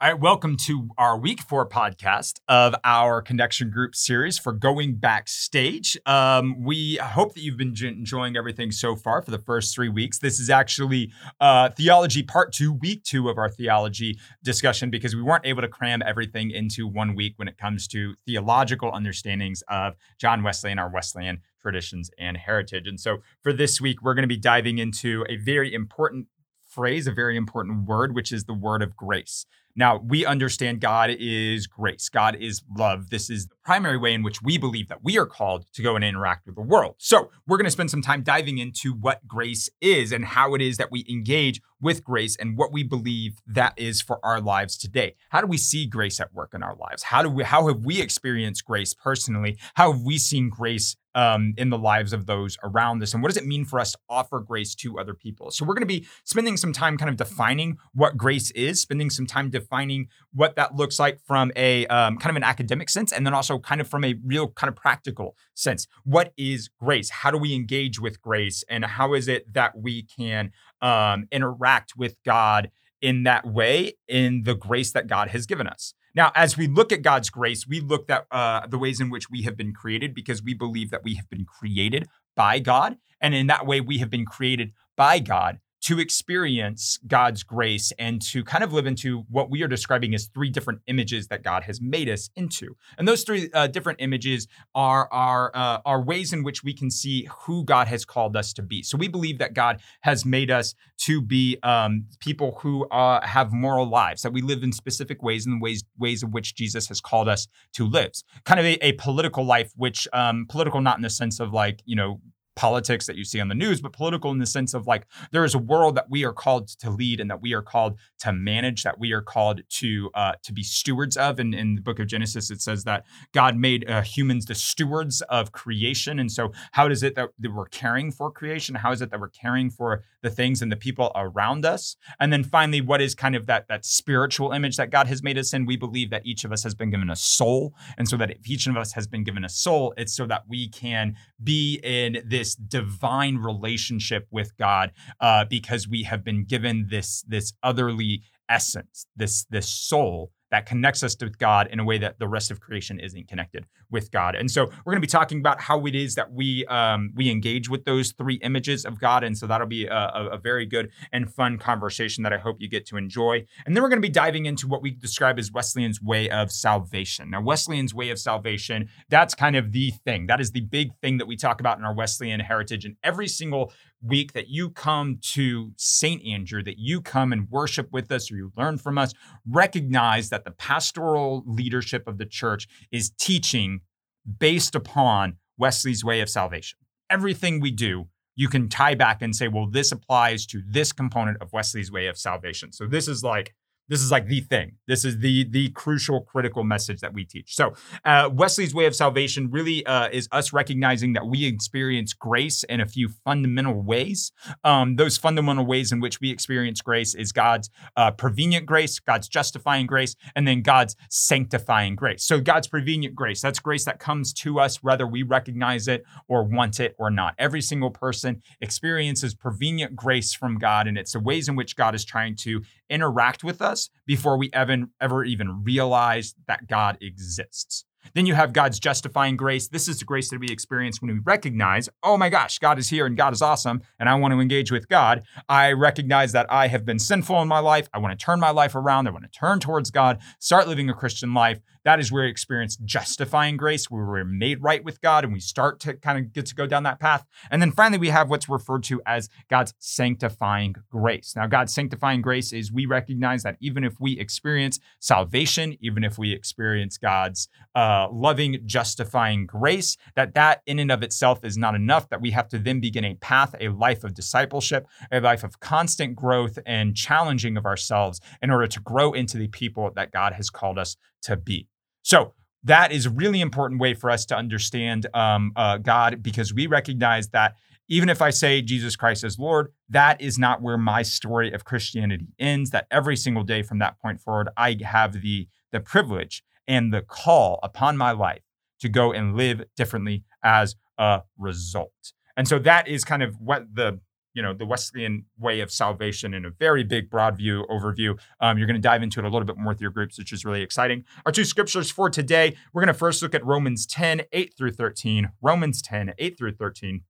All right, welcome to our week four podcast of our connection group series for going backstage. Um, we hope that you've been enjoying everything so far for the first three weeks. This is actually uh, theology part two, week two of our theology discussion because we weren't able to cram everything into one week when it comes to theological understandings of John Wesley and our Wesleyan traditions and heritage. And so for this week, we're going to be diving into a very important phrase, a very important word, which is the word of grace. Now, we understand God is grace, God is love. This is primary way in which we believe that we are called to go and interact with the world. So, we're going to spend some time diving into what grace is and how it is that we engage with grace and what we believe that is for our lives today. How do we see grace at work in our lives? How do we how have we experienced grace personally? How have we seen grace um, in the lives of those around us? And what does it mean for us to offer grace to other people? So, we're going to be spending some time kind of defining what grace is, spending some time defining what that looks like from a um, kind of an academic sense, and then also kind of from a real kind of practical sense. What is grace? How do we engage with grace? And how is it that we can um, interact with God in that way, in the grace that God has given us? Now, as we look at God's grace, we look at uh, the ways in which we have been created because we believe that we have been created by God. And in that way, we have been created by God to experience God's grace and to kind of live into what we are describing as three different images that God has made us into. And those three uh, different images are are uh, are ways in which we can see who God has called us to be. So we believe that God has made us to be um, people who uh, have moral lives, that we live in specific ways, in ways ways in which Jesus has called us to live. Kind of a, a political life, which um, political not in the sense of like you know politics that you see on the news, but political in the sense of like there is a world that we are called to lead and that we are called to manage, that we are called to uh, to be stewards of. And in the book of Genesis, it says that God made uh, humans the stewards of creation. And so, how is it that, that we're caring for creation? How is it that we're caring for the things and the people around us? And then finally, what is kind of that that spiritual image that God has made us in? We believe that each of us has been given a soul, and so that if each of us has been given a soul, it's so that we can be in this divine relationship with God uh, because we have been given this this otherly essence, this this soul that connects us to God in a way that the rest of creation isn't connected with God. And so we're going to be talking about how it is that we um, we engage with those three images of God. And so that'll be a, a, very good and fun conversation that I hope you get to enjoy. And then we're going to be diving into what we describe as Wesleyan's way of salvation. Now, Wesleyan's way of salvation, that's kind of the thing. That is the big thing that we talk about in our Wesleyan heritage. And every single week that you come to St. Andrew, that you come and worship with us or you learn from us, recognize that the pastoral leadership of the church is teaching based upon Wesley's way of salvation. Everything we do, you can tie back and say, well, this applies to this component of Wesley's way of salvation. So this is like this is like the thing. This is the the crucial, critical message that we teach. So uh, Wesley's way of salvation really uh, is us recognizing that we experience grace in a few fundamental ways. Um, those fundamental ways in which we experience grace is God's uh, prevenient grace, God's justifying grace, and then God's sanctifying grace. So God's prevenient grace, that's grace that comes to us whether we recognize it or want it or not. Every single person experiences prevenient grace from God, and it's the ways in which God is trying to interact with us before we ever, ever even realize that God exists. Then you have God's justifying grace. This is the grace that we experience when we recognize, oh my gosh, God is here and God is awesome, and I want to engage with God. I recognize that I have been sinful in my life. I want to turn my life around. I want to turn towards God, start living a Christian life. That is where we experience justifying grace, where we're made right with God and we start to kind of get to go down that path. And then finally, we have what's referred to as God's sanctifying grace. Now, God's sanctifying grace is we recognize that even if we experience salvation, even if we experience God's uh, loving, justifying grace, that that in and of itself is not enough, that we have to then begin a path, a life of discipleship, a life of constant growth and challenging of ourselves in order to grow into the people that God has called us to be. So that is a really important way for us to understand um, uh, God because we recognize that even if I say Jesus Christ as Lord, that is not where my story of Christianity ends. That every single day from that point forward, I have the the privilege and the call upon my life to go and live differently as a result. And so that is kind of what the you know the Wesleyan way of salvation in a very big, broad view overview. Um, you're going to dive into it a little bit more with your groups, which is really exciting. Our two scriptures for today, we're going to first look at Romans 10, 8 through 13. Romans 10, 8 through 13.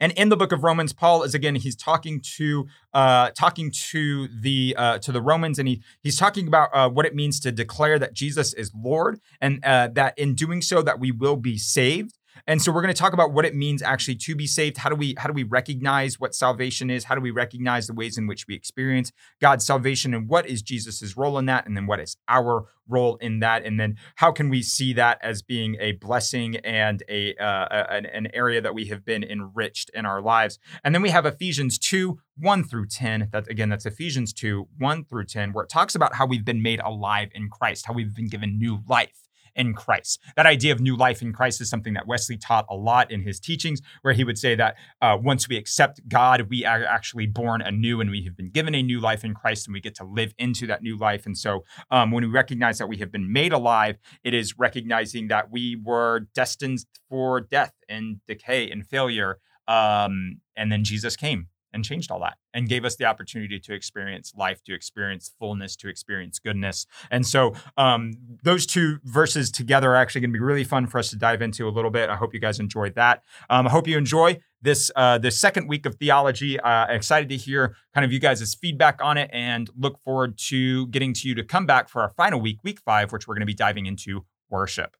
And in the book of Romans, Paul is again he's talking to uh, talking to the uh, to the Romans, and he he's talking about uh, what it means to declare that Jesus is Lord, and uh, that in doing so that we will be saved. And so we're going to talk about what it means actually to be saved. How do we how do we recognize what salvation is? How do we recognize the ways in which we experience God's salvation and what is Jesus's role in that and then what is our role in that and then how can we see that as being a blessing and a uh, an, an area that we have been enriched in our lives. And then we have Ephesians 2 1 through 10. That again that's Ephesians 2 1 through 10 where it talks about how we've been made alive in Christ, how we've been given new life in Christ. That idea of new life in Christ is something that Wesley taught a lot in his teachings, where he would say that uh, once we accept God, we are actually born anew and we have been given a new life in Christ and we get to live into that new life. And so um, when we recognize that we have been made alive, it is recognizing that we were destined for death and decay and failure. Um, and then Jesus came and changed all that and gave us the opportunity to experience life, to experience fullness, to experience goodness. And so um, those two verses together are actually going to be really fun for us to dive into a little bit. I hope you guys enjoyed that. Um, I hope you enjoy this uh, the second week of theology. Uh, excited to hear kind of you guys' feedback on it and look forward to getting to you to come back for our final week, week five, which we're going to be diving into worship.